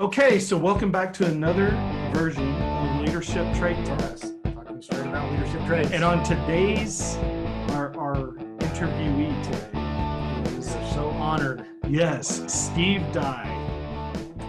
Okay, so welcome back to another version of Leadership Trait Test. Talking straight about leadership traits. And on today's, our, our interviewee today is, so honored. yes, Steve Dye.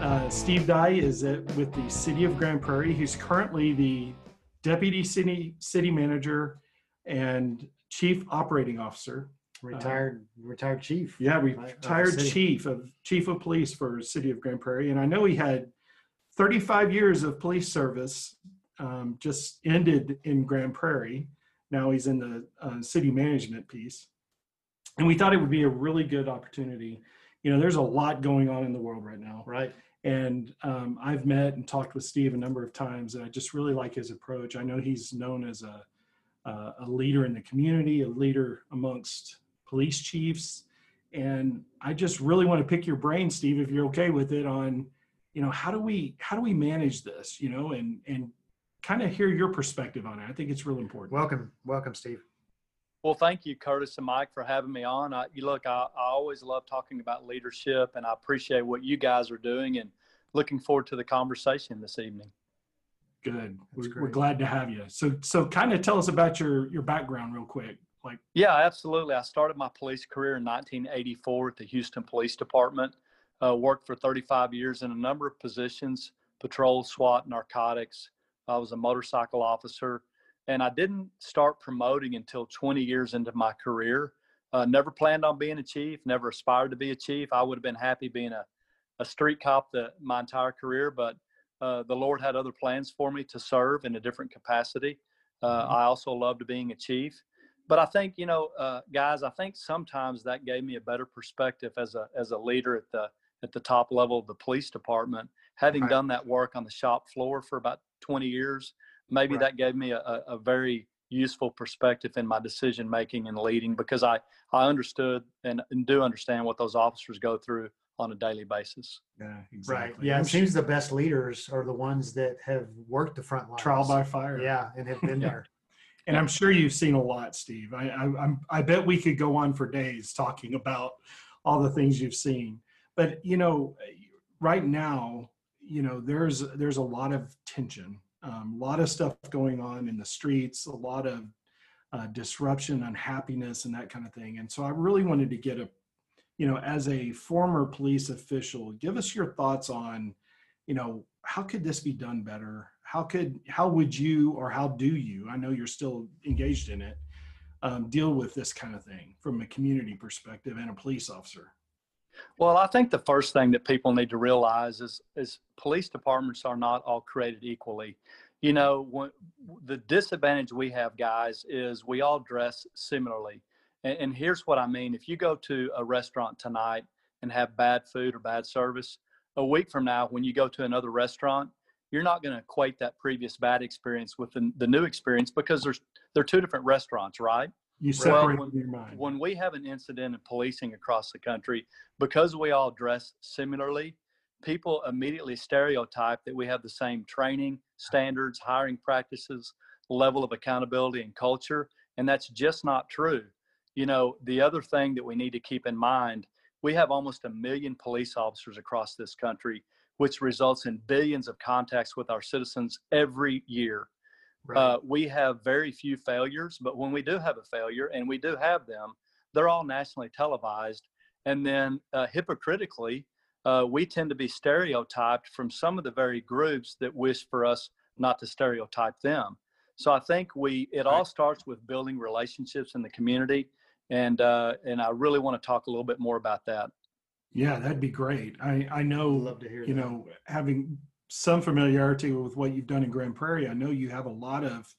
Uh, Steve Dye is at, with the City of Grand Prairie. He's currently the Deputy City, City Manager and Chief Operating Officer. Retired, retired chief. Yeah, Right, of the retired city. chief of chief of police for city of Grand Prairie, and I know he had 35 years of police service. Um, just ended in Grand Prairie. Now he's in the uh, city management piece, and we thought it would be a really good opportunity. You know, there's a lot going on in the world right now, Right. and um, I've met and talked with Steve a number of times, and I just really like his approach. I know he's known as a uh, a leader in the community, a leader amongst police chiefs, and I just really want to pick your brain, Steve, if you're okay with it, on you know how do we how do we manage this, you know, and and kind of hear your perspective on it. I think it's really important. Welcome. Welcome, Steve. Well, thank you, Curtis and Mike, for having me on. I, you look, I, I always love talking about leadership, and I appreciate what you guys are doing, and looking forward to the conversation this evening. Good. We're, we're glad to have you. So so kind of tell us about your your background real quick. Like Yeah, absolutely. I started my police career in 1984 at the Houston Police Department. Uh, worked for 35 years in a number of positions: patrol, SWAT, narcotics. I was a motorcycle officer, and I didn't start promoting until 20 years into my career. Uh, never planned on being a chief. Never aspired to be a chief. I would have been happy being a, a street cop the, my entire career, but uh, the Lord had other plans for me to serve in a different capacity. Uh, I also loved being a chief but I think you know, uh, guys, I think sometimes that gave me a better perspective as a as a leader at the at the top level of the police department. Having Right. done that work on the shop floor for about 20 years, maybe Right. that gave me a, a, a very useful perspective in my decision making and leading because I I understood and, and do understand what those officers go through on a daily basis. yeah, Right. Yeah. It seems the best leaders are the ones that have worked the front line. trial by fire. Yeah, and have been Yeah. there. And I'm sure you've seen a lot, Steve. I, I, I bet we could go on for days talking about all the things you've seen. But you know, right now, you know, there's there's a lot of tension, um, a lot of stuff going on in the streets, a lot of uh, disruption, unhappiness, and that kind of thing. And so I really wanted to get a, you know, as a former police official, give us your thoughts on, you know, how could this be done better? How could how would you or how do you? I know you're still engaged in it. Um, deal with this kind of thing from a community perspective and a police officer. Well, I think the first thing that people need to realize is is police departments are not all created equally. You know, when, the disadvantage we have, guys, is we all dress similarly. And, and here's what I mean: if you go to a restaurant tonight and have bad food or bad service, a week from now, when you go to another restaurant, you're not going to equate that previous bad experience with the, the new experience because there's they're two different restaurants, right? You Well, separate when- in your mind. when we have an incident in policing across the country, because we all dress similarly, people immediately stereotype that we have the same training, standards, hiring practices, level of accountability, and culture. And that's just not true. You know, the other thing that we need to keep in mind we have almost a million police officers across this country, which results in billions of contacts with our citizens every year. Right. Uh, we have very few failures, but when we do have a failure, and we do have them, they're all nationally televised. And then uh, hypocritically, uh, we tend to be stereotyped from some of the very groups that wish for us not to stereotype them. So I think we it all starts with building relationships in the community, and uh, and I really want to talk a little bit more about that. Yeah, that'd be great. I I know Love to hear you that. know having some familiarity with what you've done in Grand Prairie. I know you have a lot of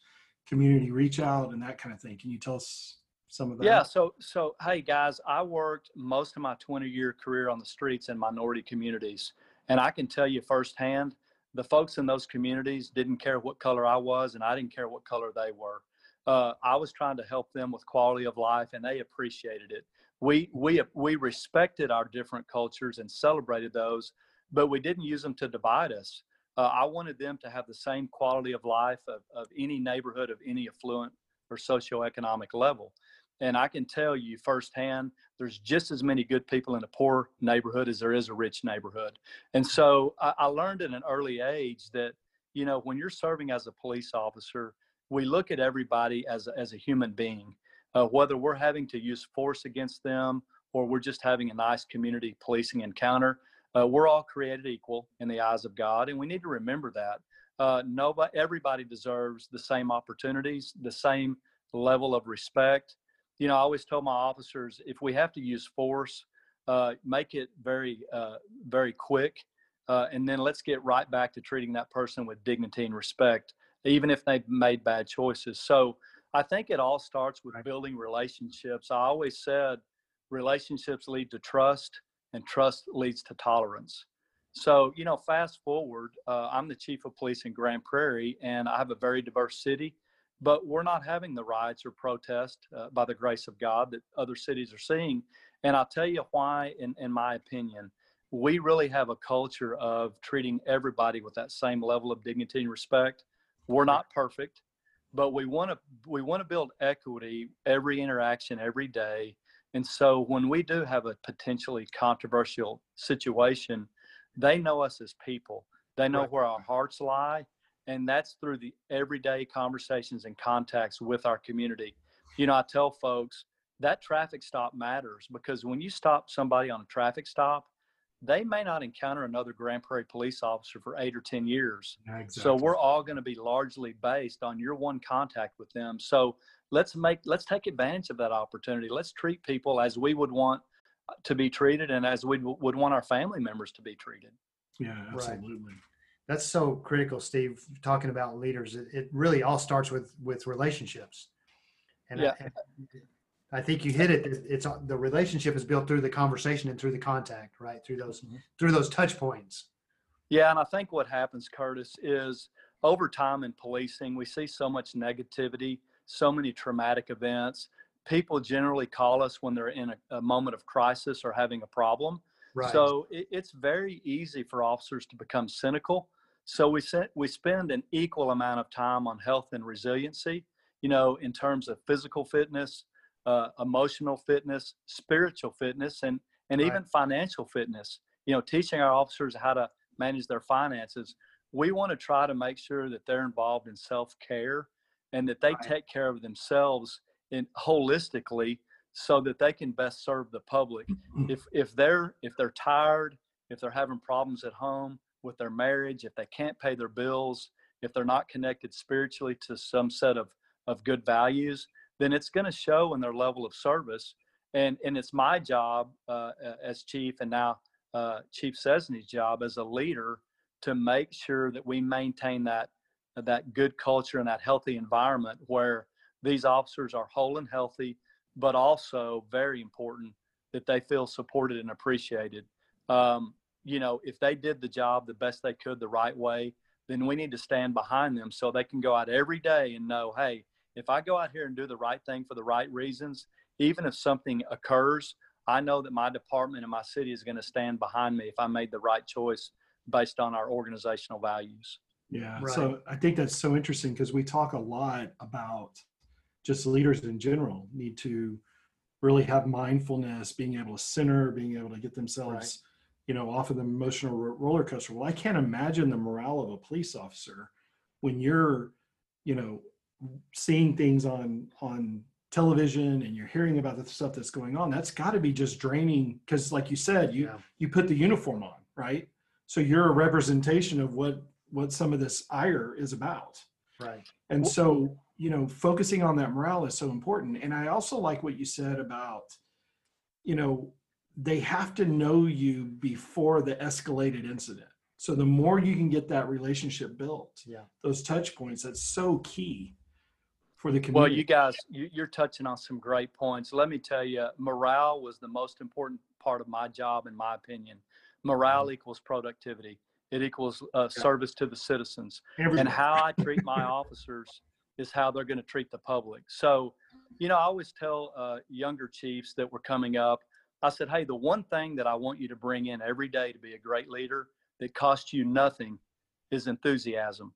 community reach out and that kind of thing. Can you tell us some of that? Yeah. So, so hey guys, I worked most of my 20 year career on the streets in minority communities. And I can tell you firsthand, the folks in those communities didn't care what color I was, and I didn't care what color they were. Uh, I was trying to help them with quality of life, and they appreciated it. We, we, we respected our different cultures and celebrated those, but we didn't use them to divide us. Uh, I wanted them to have the same quality of life of, of any neighborhood of any affluent or socioeconomic level. And I can tell you firsthand, there's just as many good people in a poor neighborhood as there is a rich neighborhood. And so I, I learned at an early age that, you know, when you're serving as a police officer, we look at everybody as a, as a human being, uh, whether we're having to use force against them or we're just having a nice community policing encounter. Uh, we're all created equal in the eyes of God, and we need to remember that. Uh, nobody, everybody deserves the same opportunities, the same level of respect. You know, I always tell my officers if we have to use force, uh, make it very, uh, very quick, uh, and then let's get right back to treating that person with dignity and respect, even if they've made bad choices. So I think it all starts with building relationships. I always said relationships lead to trust, and trust leads to tolerance. So, you know, fast forward, uh, I'm the chief of police in Grand Prairie, and I have a very diverse city, but we're not having the riots or protests uh, by the grace of God that other cities are seeing. And I'll tell you why, in, in my opinion, we really have a culture of treating everybody with that same level of dignity and respect. We're not perfect, but we want to we want to build equity every interaction every day. And so when we do have a potentially controversial situation, they know us as people. They know Right. where our hearts lie, and that's through the everyday conversations and contacts with our community. You know, I tell folks that traffic stop matters because when you stop somebody on a traffic stop, they may not encounter another Grand Prairie police officer for eight or 10 years. Exactly. So we're all going to be largely based on your one contact with them. So let's make let's take advantage of that opportunity. Let's treat people as we would want uh, to be treated and as we would want our family members to be treated. yeah, Right. absolutely. That's so critical, Steve. Talking about leaders, it, it really all starts with with relationships. And Yeah. I, I think you hit it. It's it's- the relationship is built through the conversation and through the contact, right? Through those Mhm. through those touch points. Yeah, and I think what happens, Curtis, is over time in policing, we see so much negativity, so many traumatic events. People generally call us when they're in a, a moment of crisis or having a problem. Right. So it, it's very easy for officers to become cynical. So we set, we spend an equal amount of time on health and resiliency, you know, in terms of physical fitness, uh, emotional fitness, spiritual fitness, and and Right. even financial fitness. You know, teaching our officers how to manage their finances. We want to try to make sure that they're involved in self care and that they Right. take care of themselves in holistically so that they can best serve the public if if they're if they're tired if they're having problems at home with their marriage if they can't pay their bills if they're not connected spiritually to some set of of good values then it's going to show in their level of service and and it's my job uh, as chief and now uh, chief Scesney's job as a leader to make sure that we maintain that that good culture and that healthy environment where these officers are whole and healthy but also very important that they feel supported and appreciated. Um, you know, if they did the job the best they could the right way, then we need to stand behind them so they can go out every day and know, hey, if I go out here and do the right thing for the right reasons, even if something occurs, I know that my department and my city is going to stand behind me if I made the right choice based on our organizational values. Yeah. Right. So I think that's so interesting because we talk a lot about just leaders in general need to really have mindfulness, being able to center, being able to get themselves, you know, off of the emotional roller coaster. Well, I can't imagine the morale of a police officer when you're, you know, seeing things on on television and you're hearing about the stuff that's going on. That's got to be just draining because, like you said, you Yeah. you put the uniform on, right? So you're a representation of what what some of this ire is about. Right. And so, you know, focusing on that morale is so important. And I also like what you said about, you know, they have to know you before the escalated incident. So the more you can get that relationship built, Yeah. those touch points, that's so key for the Well, you guys, you, you're touching on some great points. Let me tell you, morale was the most important part of my job, in my opinion. Morale equals productivity. It equals uh, service to the citizens. Everybody. and how I treat my officers is how they're going to treat the public. So, you know, I always tell uh, younger chiefs that were coming up, I said, hey, the one thing that I want you to bring in every day to be a great leader that costs you nothing is enthusiasm.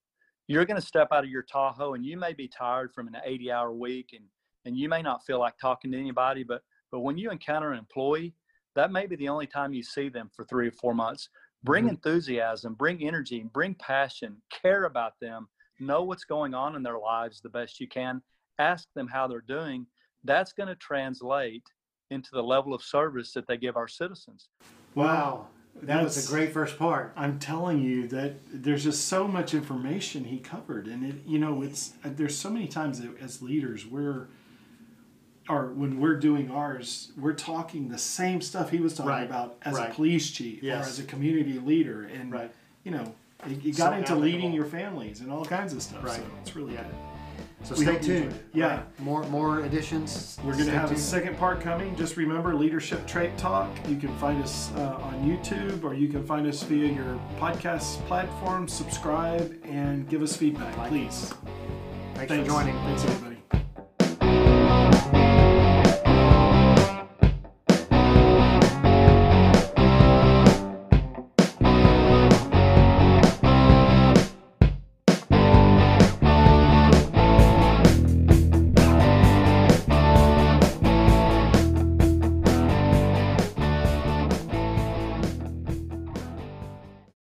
You're going to step out of your Tahoe and you may be tired from an 80 hour week and and you may not feel like talking to anybody, but but when you encounter an employee, that may be the only time you see them for three or four months. Bring Mhm. enthusiasm, bring energy, bring passion, care about them, know what's going on in their lives the best you can, ask them how they're doing. That's going to translate into the level of service that they give our citizens. Wow. That was a great first part. I'm telling you that there's just so much information he covered, and it, you know, it's there's so many times that as leaders we're, or when we're doing ours, we're talking the same stuff he was talking Right, about as right. a police chief Yes. or as a community leader, and Right. you know, you you So got into leading your families and all kinds of stuff. Right. So it's really Yeah. good. So We stay tuned. Yeah. Right. More more editions. We're going to Stay have a second part coming. Just remember Leadership Trait Talk. You can find us uh, on YouTube or you can find us via your podcast platform. Subscribe and give us feedback, please. Thanks for joining. Thanks, everybody.